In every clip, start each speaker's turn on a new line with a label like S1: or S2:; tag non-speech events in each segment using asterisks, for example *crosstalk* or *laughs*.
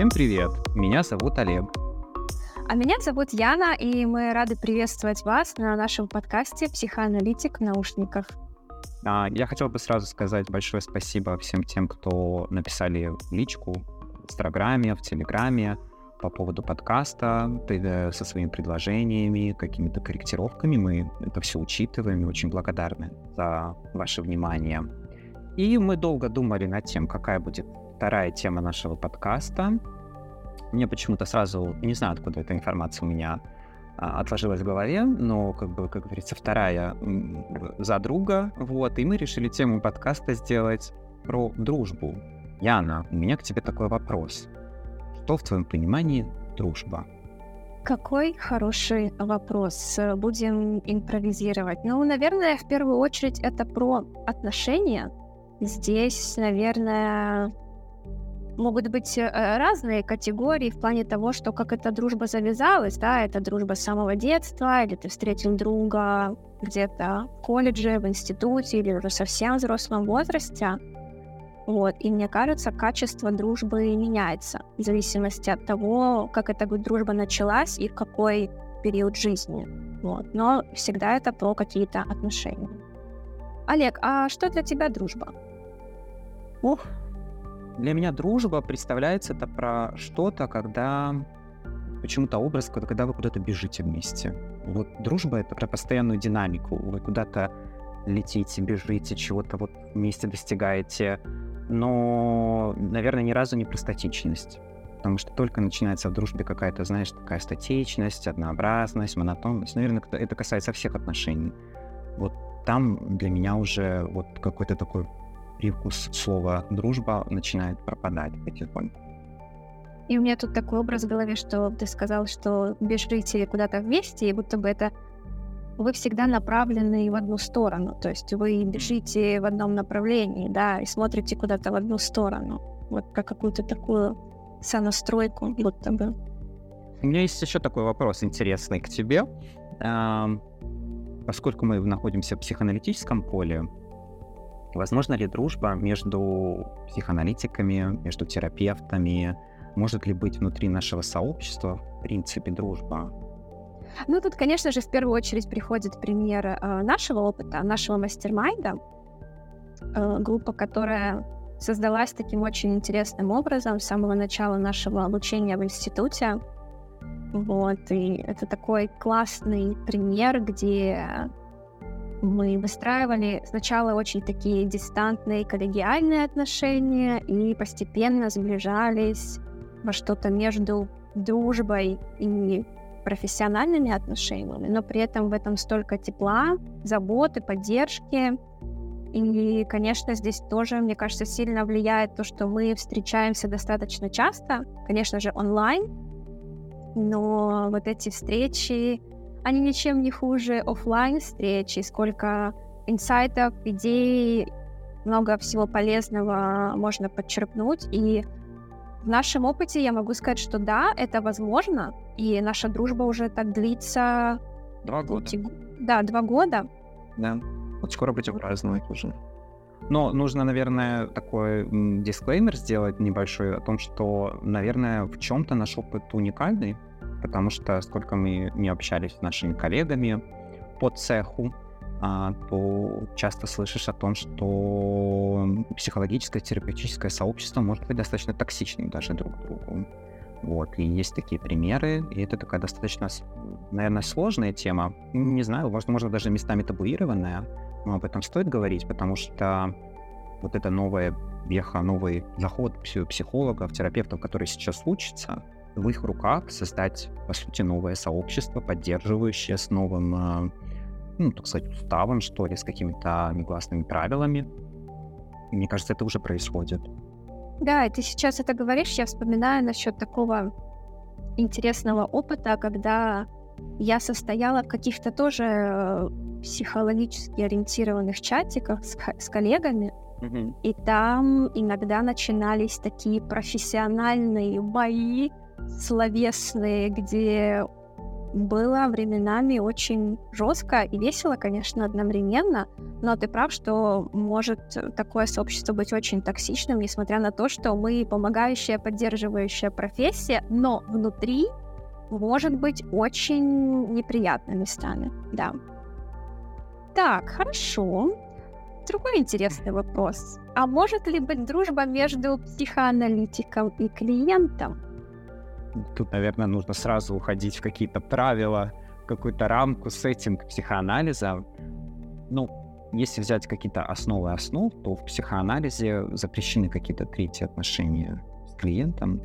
S1: Всем привет! Меня зовут Олег.
S2: А меня зовут Яна, и мы рады приветствовать вас на нашем подкасте «Психоаналитик в наушниках».
S1: А, я хотел бы сразу сказать большое спасибо всем тем, кто написали личку в Инстаграме, в Телеграме по поводу подкаста э, со своими предложениями, какими-то корректировками. Мы это все учитываем и очень благодарны за ваше внимание. И мы долго думали над тем, какая будет вторая тема нашего подкаста. Мне почему-то сразу, не знаю, откуда эта информация у меня а, отложилась в голове, но, как бы, как говорится, вторая за друга, вот, и мы решили тему подкаста сделать про дружбу. Яна, у меня к тебе такой вопрос. Что в твоем понимании дружба?
S2: Какой хороший вопрос. Будем импровизировать. Ну, наверное, в первую очередь это про отношения. Здесь, наверное, могут быть э, разные категории в плане того, что как эта дружба завязалась, да, это дружба с самого детства, или ты встретил друга где-то в колледже, в институте, или уже совсем взрослом возрасте. Вот. И мне кажется, качество дружбы меняется в зависимости от того, как эта дружба началась и в какой период жизни. Вот. Но всегда это про какие-то отношения. Олег, а что для тебя дружба?
S1: Ух, для меня дружба представляется это про что-то, когда почему-то образ, когда вы куда-то бежите вместе. Вот дружба — это про постоянную динамику. Вы куда-то летите, бежите, чего-то вот вместе достигаете. Но, наверное, ни разу не про статичность. Потому что только начинается в дружбе какая-то, знаешь, такая статичность, однообразность, монотонность. Наверное, это касается всех отношений. Вот там для меня уже вот какой-то такой привкус слова «дружба» начинает пропадать потихоньку.
S2: И у меня тут такой образ в голове, что ты сказал, что бежите куда-то вместе, и будто бы это вы всегда направлены в одну сторону. То есть вы бежите в одном направлении, да, и смотрите куда-то в одну сторону. Вот как какую-то такую сонастройку, будто бы.
S1: У меня есть еще такой вопрос интересный к тебе. Поскольку мы находимся в психоаналитическом поле, Возможно ли дружба между психоаналитиками, между терапевтами? Может ли быть внутри нашего сообщества, в принципе, дружба?
S2: Ну, тут, конечно же, в первую очередь приходит пример э, нашего опыта, нашего мастер-майнда, э, группа, которая создалась таким очень интересным образом с самого начала нашего обучения в институте. Вот, и это такой классный пример, где мы выстраивали сначала очень такие дистантные коллегиальные отношения и постепенно сближались во что-то между дружбой и профессиональными отношениями, но при этом в этом столько тепла, заботы, поддержки. И, конечно, здесь тоже, мне кажется, сильно влияет то, что мы встречаемся достаточно часто, конечно же, онлайн, но вот эти встречи, они ничем не хуже офлайн встречи, сколько инсайтов, идей, много всего полезного можно подчеркнуть. И в нашем опыте я могу сказать, что да, это возможно, и наша дружба уже так длится...
S1: Два года.
S2: Да, два года.
S1: Да, вот скоро будем праздновать уже. Но нужно, наверное, такой дисклеймер сделать небольшой о том, что, наверное, в чем-то наш опыт уникальный, потому что сколько мы не общались с нашими коллегами по цеху, а, то часто слышишь о том, что психологическое, терапевтическое сообщество может быть достаточно токсичным даже друг к другу. Вот, и есть такие примеры, и это такая достаточно, наверное, сложная тема. Не знаю, возможно, даже местами табуированная, но об этом стоит говорить, потому что вот это новая веха, новый заход психологов, терапевтов, который сейчас учится, в их руках создать, по сути, новое сообщество, поддерживающее с новым, ну, так сказать, уставом, что ли, с какими-то негласными правилами. мне кажется, это уже происходит.
S2: Да, и ты сейчас это говоришь, я вспоминаю насчет такого интересного опыта, когда я состояла в каких-то тоже э, психологически ориентированных чатиках с, с коллегами, mm-hmm. и там иногда начинались такие профессиональные бои словесные, где было временами очень жестко и весело, конечно, одновременно, но ты прав, что может такое сообщество быть очень токсичным, несмотря на то, что мы помогающая, поддерживающая профессия, но внутри может быть очень неприятными местами, да. Так, хорошо. Другой интересный вопрос. А может ли быть дружба между психоаналитиком и клиентом?
S1: Тут, наверное, нужно сразу уходить в какие-то правила, какую-то рамку, сеттинг психоанализа. Ну, если взять какие-то основы основ, то в психоанализе запрещены какие-то третьи отношения с клиентом.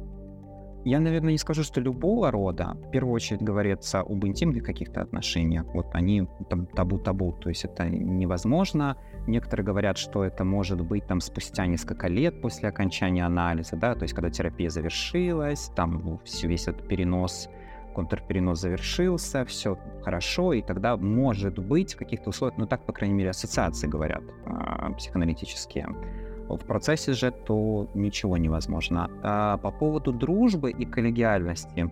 S1: Я, наверное, не скажу, что любого рода. В первую очередь говорится об интимных каких-то отношениях. Вот они табу-табу, то есть это невозможно. Некоторые говорят, что это может быть там спустя несколько лет после окончания анализа, да, то есть когда терапия завершилась, там весь этот перенос, контрперенос завершился, все хорошо, и тогда может быть в каких-то условиях, ну так, по крайней мере, ассоциации говорят э, психоаналитические, в процессе же то ничего невозможно. А по поводу дружбы и коллегиальности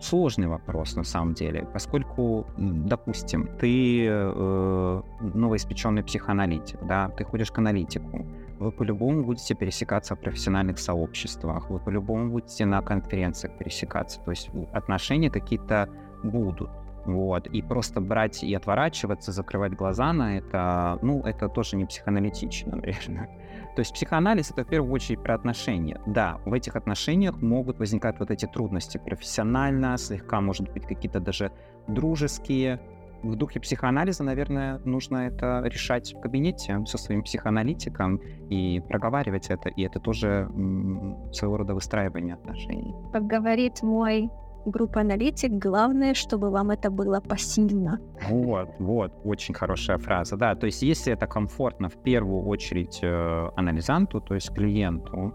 S1: сложный вопрос на самом деле, поскольку, допустим, ты э, новоиспеченный психоаналитик, да, ты ходишь к аналитику, вы по-любому будете пересекаться в профессиональных сообществах, вы по-любому будете на конференциях пересекаться, то есть отношения какие-то будут. Вот. И просто брать и отворачиваться, закрывать глаза на это, ну, это тоже не психоаналитично, *laughs* наверное. То есть психоанализ — это в первую очередь про отношения. Да, в этих отношениях могут возникать вот эти трудности профессионально, слегка, может быть, какие-то даже дружеские. В духе психоанализа, наверное, нужно это решать в кабинете со своим психоаналитиком и проговаривать это, и это тоже своего рода выстраивание отношений.
S2: Как говорит мой группа аналитик, главное, чтобы вам это было посильно.
S1: Вот, вот, очень хорошая фраза, да. То есть, если это комфортно в первую очередь э, анализанту, то есть клиенту,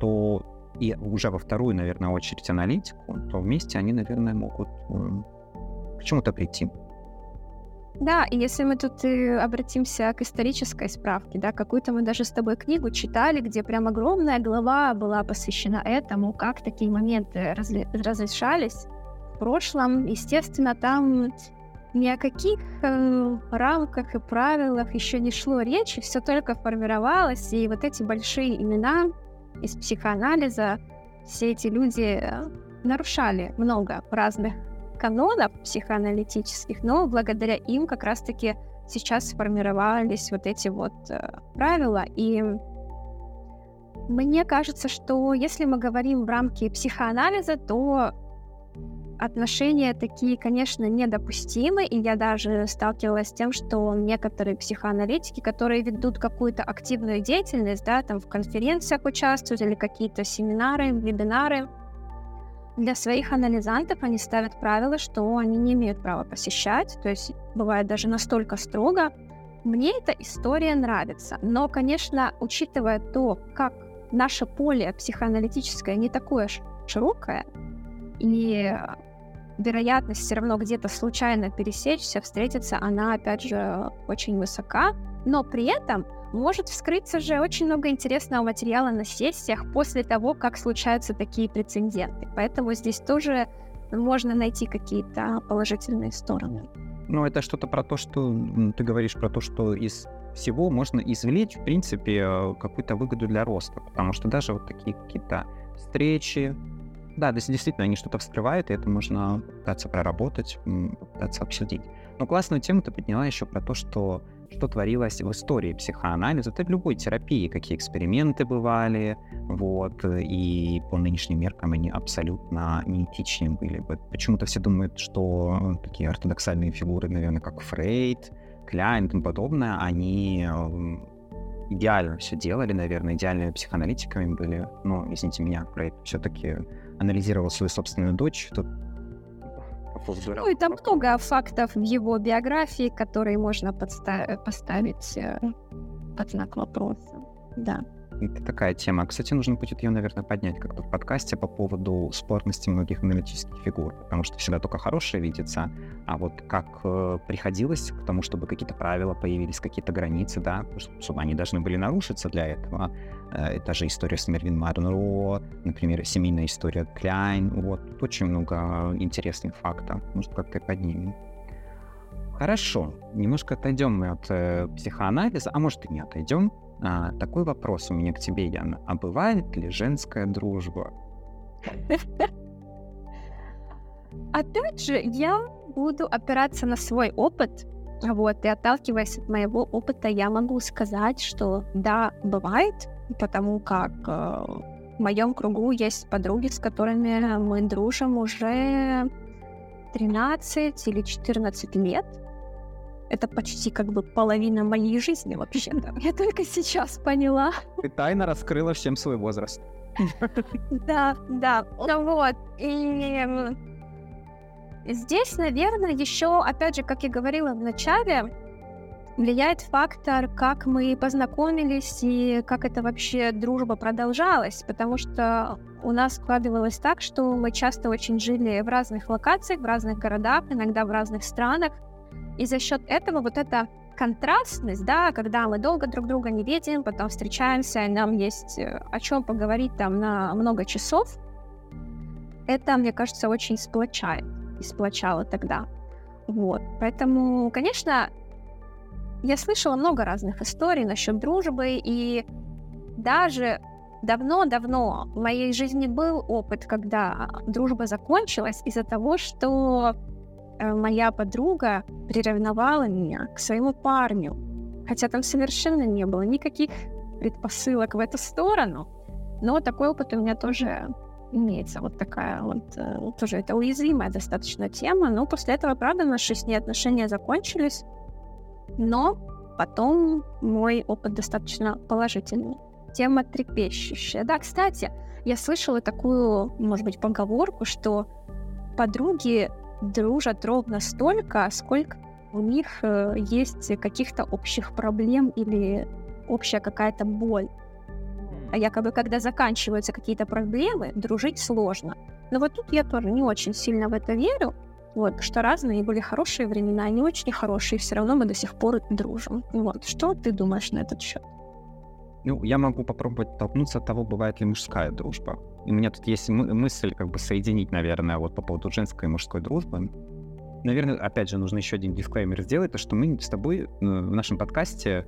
S1: то и уже во вторую, наверное, очередь аналитику, то вместе они, наверное, могут э, к чему-то прийти.
S2: Да, и если мы тут и обратимся к исторической справке, да, какую-то мы даже с тобой книгу читали, где прям огромная глава была посвящена этому, как такие моменты разли- разрешались в прошлом. Естественно, там ни о каких э, рамках и правилах еще не шло речи, все только формировалось, и вот эти большие имена из психоанализа, все эти люди э, нарушали много разных канонов психоаналитических, но благодаря им как раз-таки сейчас сформировались вот эти вот э, правила. И мне кажется, что если мы говорим в рамке психоанализа, то отношения такие, конечно, недопустимы, и я даже сталкивалась с тем, что некоторые психоаналитики, которые ведут какую-то активную деятельность, да, там в конференциях участвуют или какие-то семинары, вебинары, для своих анализантов они ставят правило, что они не имеют права посещать, то есть бывает даже настолько строго. Мне эта история нравится, но, конечно, учитывая то, как наше поле психоаналитическое не такое широкое, и вероятность все равно где-то случайно пересечься, встретиться, она, опять же, очень высока, но при этом может вскрыться же очень много интересного материала на сессиях после того, как случаются такие прецеденты. Поэтому здесь тоже можно найти какие-то положительные стороны.
S1: Ну, это что-то про то, что ты говоришь про то, что из всего можно извлечь, в принципе, э, какую-то выгоду для роста. Потому что даже вот такие какие-то встречи, да, действительно, они что-то вскрывают, и это можно пытаться проработать, пытаться обсудить. Но классную тему ты подняла еще про то, что что творилось в истории психоанализа, это любой терапии, какие эксперименты бывали, вот, и по нынешним меркам они абсолютно неэтичны были. Почему-то все думают, что такие ортодоксальные фигуры, наверное, как Фрейд, Кляйн и тому подобное, они идеально все делали, наверное, идеальными психоаналитиками были. Но, извините меня, Фрейд все-таки анализировал свою собственную дочь, тут
S2: ну и там много фактов в его биографии, которые можно подста- поставить э, под знак вопроса. Да.
S1: Это такая тема. Кстати, нужно будет ее, наверное, поднять как-то в подкасте по поводу спорности многих аналитических фигур, потому что всегда только хорошее видится, а вот как э, приходилось к тому, чтобы какие-то правила появились, какие-то границы, да, чтобы они должны были нарушиться для этого. Э, это же история с Мервин Монро, например, семейная история Кляйн. Вот, тут очень много интересных фактов. Может, как-то поднимем. Хорошо, немножко отойдем мы от э, психоанализа, а может и не отойдем. А, такой вопрос у меня к тебе, Яна. А бывает ли женская дружба?
S2: Опять же, я буду опираться на свой опыт, вот, и отталкиваясь от моего опыта, я могу сказать, что да, бывает, потому как э, в моем кругу есть подруги, с которыми мы дружим уже 13 или 14 лет, это почти как бы половина моей жизни вообще-то. *laughs* Я только сейчас поняла.
S1: Ты тайно раскрыла всем свой возраст.
S2: Да, да. Ну вот. И здесь, наверное, еще, опять же, как я говорила в начале, влияет фактор, как мы познакомились и как это вообще дружба продолжалась, потому что у нас складывалось так, что мы часто очень жили в разных локациях, в разных городах, иногда в разных странах, и за счет этого вот эта контрастность, да, когда мы долго друг друга не видим, потом встречаемся, и нам есть э, о чем поговорить там на много часов, это, мне кажется, очень сплочает и сплочало тогда. Вот. Поэтому, конечно, я слышала много разных историй насчет дружбы, и даже давно-давно в моей жизни был опыт, когда дружба закончилась из-за того, что моя подруга приревновала меня к своему парню, хотя там совершенно не было никаких предпосылок в эту сторону. Но такой опыт у меня тоже имеется. Вот такая вот, э, тоже это уязвимая достаточно тема. Но после этого, правда, наши с ней отношения закончились. Но потом мой опыт достаточно положительный. Тема трепещущая. Да, кстати, я слышала такую, может быть, поговорку, что подруги дружат ровно столько, сколько у них э, есть каких-то общих проблем или общая какая-то боль. А якобы, когда заканчиваются какие-то проблемы, дружить сложно. Но вот тут я тоже не очень сильно в это верю. Вот, что разные были хорошие времена, не очень хорошие, все равно мы до сих пор дружим. Вот, что ты думаешь на этот счет?
S1: Ну, я могу попробовать толкнуться от того, бывает ли мужская дружба. И у меня тут есть мысль как бы соединить, наверное, вот по поводу женской и мужской дружбы. Наверное, опять же, нужно еще один дисклеймер сделать, то что мы с тобой э, в нашем подкасте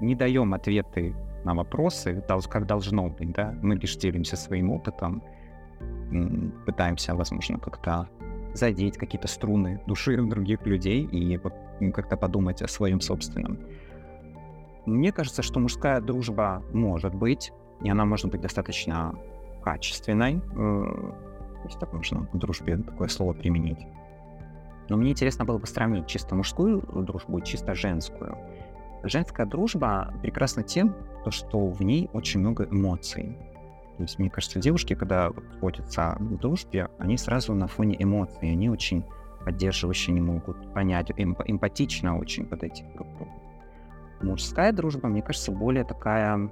S1: не даем ответы на вопросы, как должно быть, да, мы лишь делимся своим опытом, пытаемся, возможно, как-то задеть какие-то струны души других людей и вот как-то подумать о своем собственном. Мне кажется, что мужская дружба может быть, и она может быть достаточно качественной, э, если так можно в дружбе такое слово применить. Но мне интересно было бы сравнить чисто мужскую дружбу и чисто женскую. Женская дружба прекрасна тем, что в ней очень много эмоций. То есть, мне кажется, девушки, когда входятся в дружбе, они сразу на фоне эмоций, они очень поддерживающие, не могут понять, эм, эмпатично очень подойти друг к другу. Мужская дружба, мне кажется, более такая,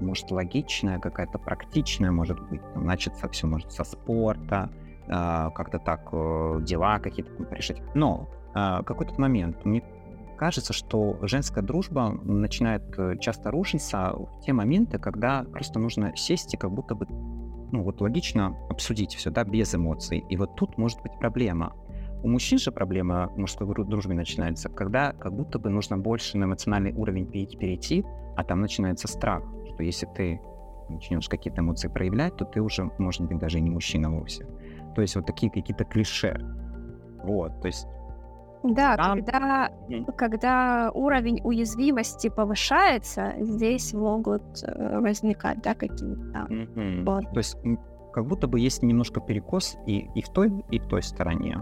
S1: может, логичная, какая-то практичная, может быть. Там, начаться все может со спорта, э, как-то так э, дела какие-то решить. Но э, какой-то момент мне кажется, что женская дружба начинает э, часто рушиться в те моменты, когда просто нужно сесть и как будто бы ну вот логично обсудить все, да, без эмоций. И вот тут может быть проблема. У мужчин же проблема мужской дружбы начинается, когда как будто бы нужно больше на эмоциональный уровень перейти, а там начинается страх, что если ты начнешь какие-то эмоции проявлять, то ты уже, может быть, даже не мужчина вовсе. То есть вот такие какие-то клише. Вот, то есть
S2: да, там... когда, когда уровень уязвимости повышается, здесь могут э, возникать да, какие-то...
S1: Mm-hmm. Вот. То есть как будто бы есть немножко перекос и, и в той, и в той стороне.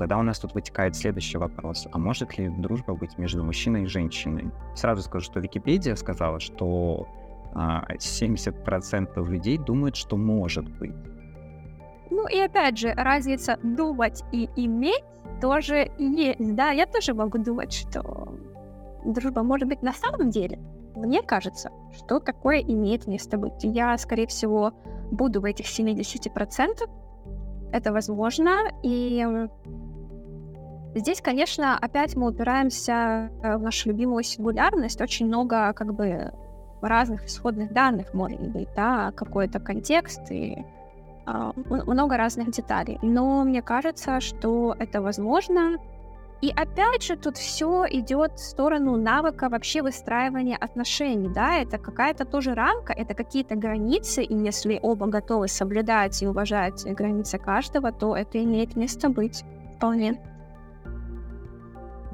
S1: Тогда у нас тут вытекает следующий вопрос. А может ли дружба быть между мужчиной и женщиной? Сразу скажу, что Википедия сказала, что а, 70% людей думают, что может быть.
S2: Ну и опять же, разница думать и иметь тоже есть. Да, я тоже могу думать, что дружба может быть на самом деле. мне кажется, что такое имеет место быть. Я, скорее всего, буду в этих 70%. Это возможно. И здесь, конечно, опять мы упираемся э, в нашу любимую сингулярность. Очень много как бы разных исходных данных может быть, да, какой-то контекст и э, много разных деталей. Но мне кажется, что это возможно, и опять же, тут все идет в сторону навыка вообще выстраивания отношений, да, это какая-то тоже рамка, это какие-то границы, и если оба готовы соблюдать и уважать границы каждого, то это имеет место быть вполне.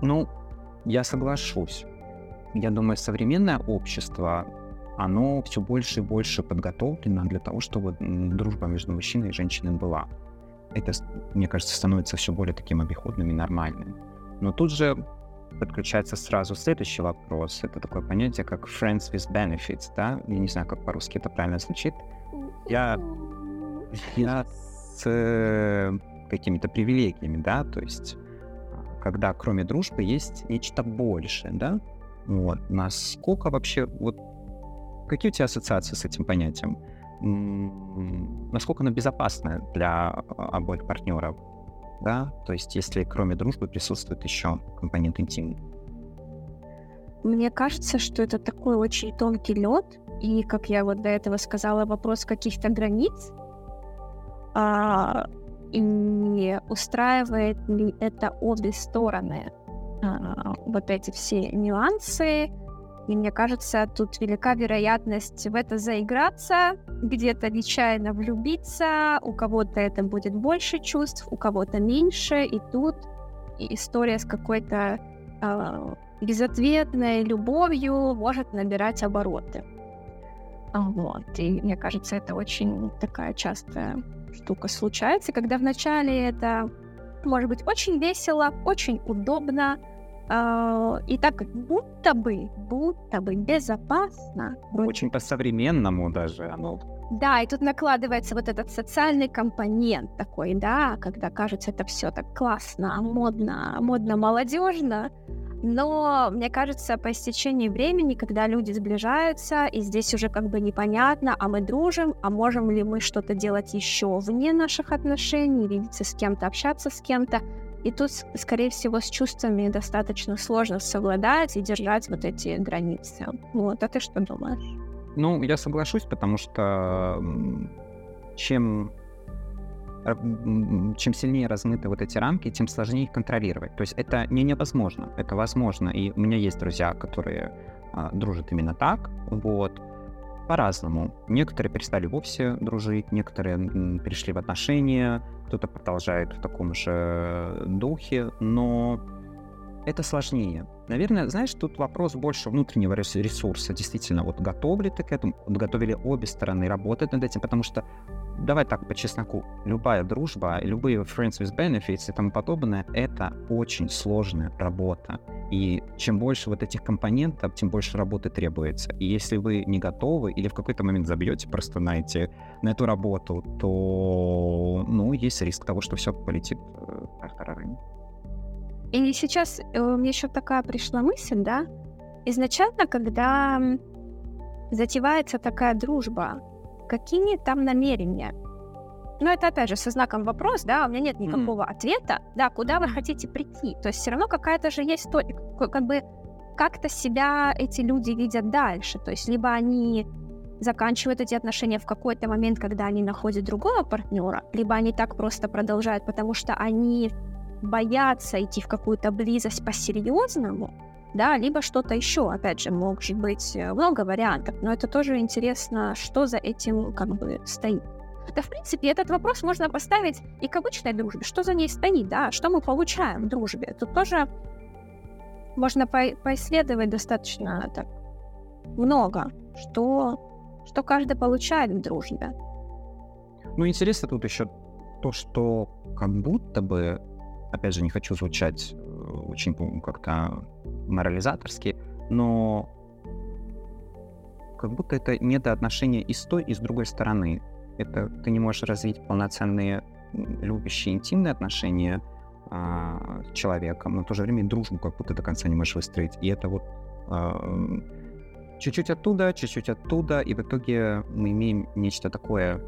S1: Ну, я соглашусь. Я думаю, современное общество, оно все больше и больше подготовлено для того, чтобы дружба между мужчиной и женщиной была. Это, мне кажется, становится все более таким обиходным и нормальным. Но тут же подключается сразу следующий вопрос. Это такое понятие, как friends with benefits, да? Я не знаю, как по-русски это правильно звучит. Я, я с э, какими-то привилегиями, да, то есть когда кроме дружбы есть нечто большее, да? Вот. Насколько вообще, вот какие у тебя ассоциации с этим понятием? Насколько оно безопасно для а, обоих партнеров? да, то есть если кроме дружбы присутствует еще компонент интимный.
S2: Мне кажется, что это такой очень тонкий лед, и, как я вот до этого сказала, вопрос каких-то границ, а, и устраивает ли это обе стороны а, вот эти все нюансы, и мне кажется, тут велика вероятность в это заиграться, где-то нечаянно влюбиться, у кого-то это будет больше чувств, у кого-то меньше, и тут история с какой-то э, безответной любовью может набирать обороты. Вот. И мне кажется, это очень такая частая штука случается, когда вначале это может быть очень весело, очень удобно, Uh, и так будто бы, будто бы безопасно.
S1: Очень по-современному даже оно.
S2: Да, и тут накладывается вот этот социальный компонент такой, да, когда кажется это все так классно, модно, модно, молодежно. Но мне кажется, по истечении времени, когда люди сближаются, и здесь уже как бы непонятно, а мы дружим, а можем ли мы что-то делать еще вне наших отношений, видеться с кем-то, общаться с кем-то, и тут, скорее всего, с чувствами достаточно сложно совладать и держать вот эти границы. Вот, а ты что думаешь?
S1: Ну, я соглашусь, потому что чем чем сильнее размыты вот эти рамки, тем сложнее их контролировать. То есть это не невозможно, это возможно. И у меня есть друзья, которые а, дружат именно так, вот, по-разному. Некоторые перестали вовсе дружить, некоторые перешли в отношения, кто-то продолжает в таком же духе, но это сложнее. Наверное, знаешь, тут вопрос больше внутреннего ресурса. Действительно, вот готовы ли ты к этому? Готовили обе стороны работать над этим, потому что давай так, по чесноку, любая дружба, любые friends with benefits и тому подобное, это очень сложная работа. И чем больше вот этих компонентов, тем больше работы требуется. И если вы не готовы или в какой-то момент забьете просто на, эти, на эту работу, то ну, есть риск того, что все полетит э, тартарарами.
S2: И сейчас э, мне еще такая пришла мысль, да? Изначально, когда затевается такая дружба, какие там намерения? Но это, опять же, со знаком вопрос, да, у меня нет никакого mm. ответа, да, куда вы хотите прийти. То есть все равно какая-то же есть, то, как бы, как-то себя эти люди видят дальше. То есть либо они заканчивают эти отношения в какой-то момент, когда они находят другого партнера, либо они так просто продолжают, потому что они боятся идти в какую-то близость по-серьезному, да, либо что-то еще, опять же, может быть э, много вариантов, но это тоже интересно, что за этим как бы стоит. Да, в принципе, этот вопрос можно поставить и к обычной дружбе. Что за ней стоит, да? Что мы получаем в дружбе? Тут тоже можно по поисследовать достаточно так много, что, что каждый получает в дружбе.
S1: Ну, интересно тут еще то, что как будто бы, опять же, не хочу звучать э, очень как-то морализаторски, но как будто это недоотношение и с той, и с другой стороны это ты не можешь развить полноценные любящие интимные отношения а, с человеком, но в то же время дружбу как будто до конца не можешь выстроить. И это вот а, чуть-чуть оттуда, чуть-чуть оттуда, и в итоге мы имеем нечто такое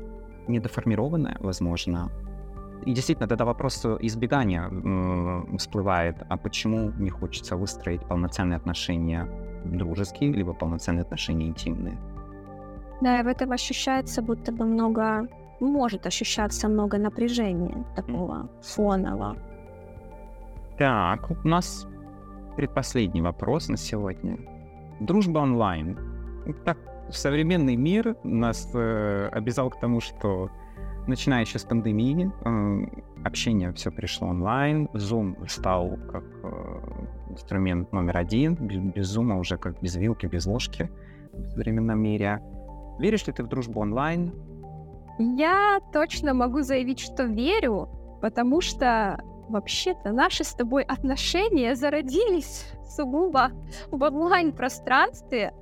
S1: недоформированное, возможно. И действительно, тогда вопрос избегания э, всплывает, а почему не хочется выстроить полноценные отношения дружеские, либо полноценные отношения интимные?
S2: Да, и в этом ощущается будто бы много, может ощущаться много напряжения такого фонового.
S1: Так, у нас предпоследний вопрос на сегодня. Дружба онлайн. Так, современный мир нас э, обязал к тому, что начиная еще с пандемии, э, общение все пришло онлайн, Zoom стал как э, инструмент номер один, без, Zoom уже как без вилки, без ложки в современном мире. Веришь ли ты в дружбу онлайн?
S2: Я точно могу заявить, что верю, потому что вообще-то наши с тобой отношения зародились сугубо в онлайн-пространстве.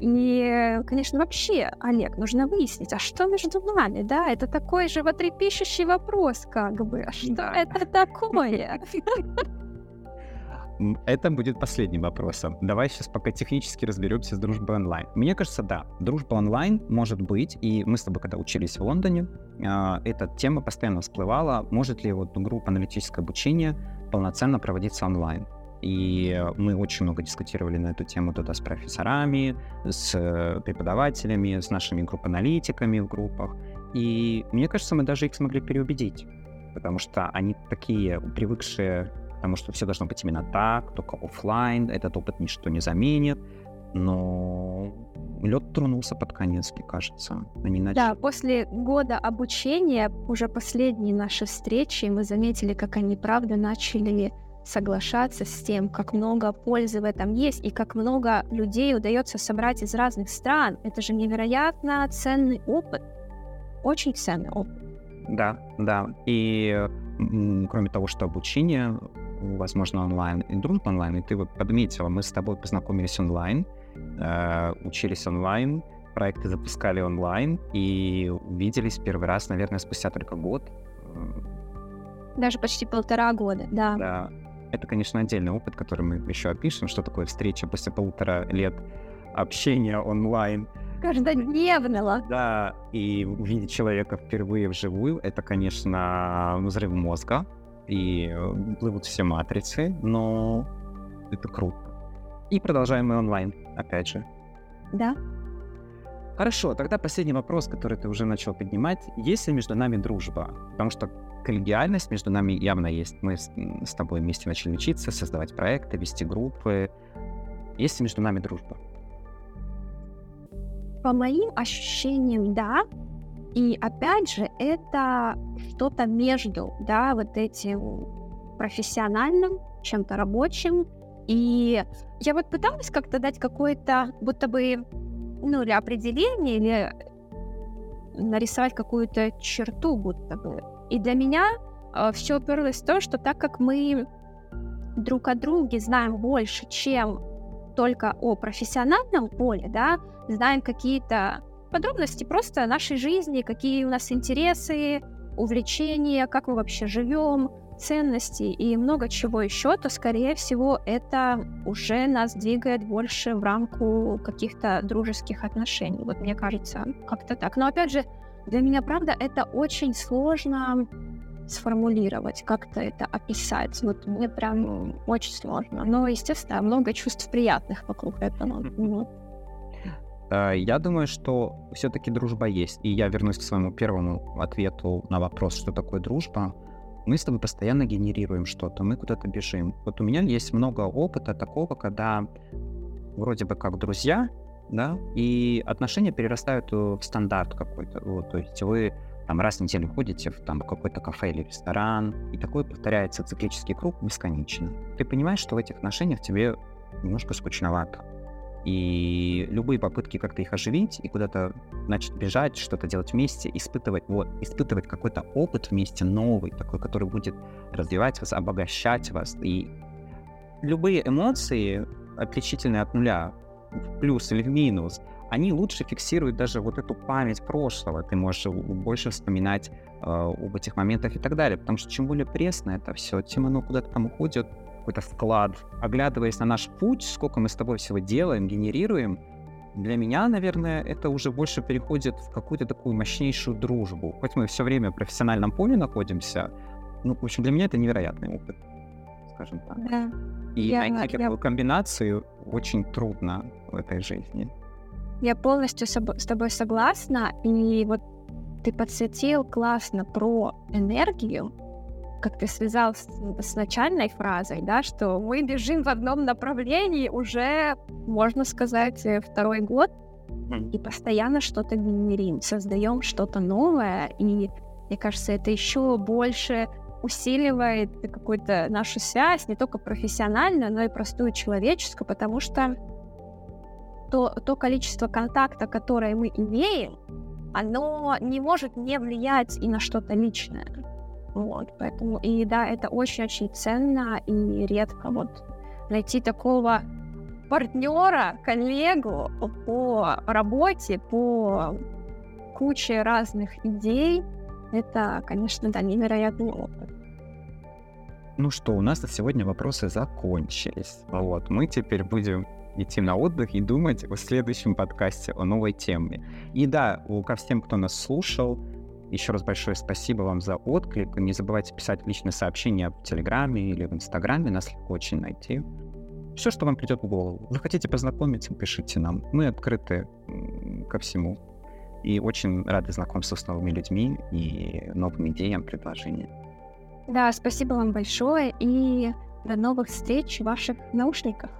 S2: И, конечно, вообще, Олег, нужно выяснить, а что между нами, да? Это такой животрепещущий вопрос, как бы. А что да. это такое?
S1: Это будет последним вопросом. Давай сейчас пока технически разберемся с дружбой онлайн. Мне кажется, да, дружба онлайн может быть, и мы с тобой, когда учились в Лондоне, а, эта тема постоянно всплывала, может ли вот группа аналитическое обучение полноценно проводиться онлайн. И мы очень много дискутировали на эту тему туда с профессорами, с э, преподавателями, с нашими групп-аналитиками в группах. И мне кажется, мы даже их смогли переубедить, потому что они такие привыкшие потому что все должно быть именно так, только офлайн, этот опыт ничто не заменит. Но лед тронулся под конец, мне кажется.
S2: Они начали... Да, после года обучения, уже последние наши встречи, мы заметили, как они, правда, начали соглашаться с тем, как много пользы в этом есть и как много людей удается собрать из разных стран. Это же невероятно ценный опыт. Очень ценный опыт.
S1: Да, да. И кроме того, что обучение, возможно, онлайн, и дружба онлайн, и ты вот подметила, мы с тобой познакомились онлайн, э, учились онлайн, проекты запускали онлайн и увиделись первый раз, наверное, спустя только год.
S2: Даже почти полтора года, да.
S1: Да. Это, конечно, отдельный опыт, который мы еще опишем, что такое встреча после полутора лет общения онлайн.
S2: Каждодневного.
S1: Да, и увидеть человека впервые вживую, это, конечно, взрыв мозга, и плывут все матрицы, но это круто. И продолжаем мы онлайн, опять же.
S2: Да.
S1: Хорошо, тогда последний вопрос, который ты уже начал поднимать. Есть ли между нами дружба? Потому что коллегиальность между нами явно есть. Мы с, с тобой вместе начали учиться, создавать проекты, вести группы. Есть между нами дружба?
S2: По моим ощущениям, да. И опять же, это что-то между, да, вот этим профессиональным, чем-то рабочим. И я вот пыталась как-то дать какое-то, будто бы, ну, или определение, или нарисовать какую-то черту, будто бы. И для меня э, все уперлось в то, что так как мы друг о друге знаем больше, чем только о профессиональном поле, да, знаем какие-то подробности просто нашей жизни, какие у нас интересы, увлечения, как мы вообще живем, ценности и много чего еще, то, скорее всего, это уже нас двигает больше в рамку каких-то дружеских отношений. Вот мне кажется, как-то так. Но опять же, для меня, правда, это очень сложно сформулировать, как-то это описать. Вот мне прям очень сложно. Но, естественно, много чувств приятных вокруг этого. Вот.
S1: Э, я думаю, что все-таки дружба есть. И я вернусь к своему первому ответу на вопрос, что такое дружба. Мы с тобой постоянно генерируем что-то, мы куда-то бежим. Вот у меня есть много опыта такого, когда вроде бы как друзья, да, и отношения перерастают в стандарт какой-то. Вот, то есть вы там раз в неделю ходите в там какой-то кафе или ресторан, и такой повторяется циклический круг бесконечно. Ты понимаешь, что в этих отношениях тебе немножко скучновато. И любые попытки как-то их оживить и куда-то, значит, бежать, что-то делать вместе, испытывать, вот, испытывать какой-то опыт вместе новый, такой, который будет развивать вас, обогащать вас. И любые эмоции, отличительные от нуля, в плюс или в минус, они лучше фиксируют даже вот эту память прошлого. Ты можешь больше вспоминать э, об этих моментах и так далее. Потому что чем более пресно это все, тем оно куда-то там уходит какой-то вклад. Оглядываясь на наш путь, сколько мы с тобой всего делаем, генерируем, для меня, наверное, это уже больше переходит в какую-то такую мощнейшую дружбу. Хоть мы все время в профессиональном поле находимся, ну, в общем, для меня это невероятный опыт, скажем так. Да. И я, найти я... такую комбинацию очень трудно в этой жизни.
S2: Я полностью с тобой согласна, и вот ты подсветил классно про энергию, как ты связал с, с начальной фразой, да, что мы бежим в одном направлении уже, можно сказать, э, второй год, и постоянно что-то генерим, создаем что-то новое, и мне кажется, это еще больше усиливает какую-то нашу связь, не только профессиональную, но и простую человеческую, потому что то, то количество контакта, которое мы имеем, оно не может не влиять и на что-то личное. Вот, поэтому, и да, это очень-очень ценно и редко вот найти такого партнера, коллегу по работе, по куче разных идей, это, конечно, да, невероятный опыт.
S1: Ну что, у нас на сегодня вопросы закончились. Вот, мы теперь будем идти на отдых и думать о следующем подкасте, о новой теме. И да, ко всем, кто нас слушал, еще раз большое спасибо вам за отклик. Не забывайте писать личные сообщения в Телеграме или в Инстаграме, нас легко очень найти. Все, что вам придет в голову. Вы хотите познакомиться, пишите нам. Мы открыты ко всему. И очень рады знакомству с новыми людьми и новым идеям, предложениям.
S2: Да, спасибо вам большое и до новых встреч в ваших наушниках.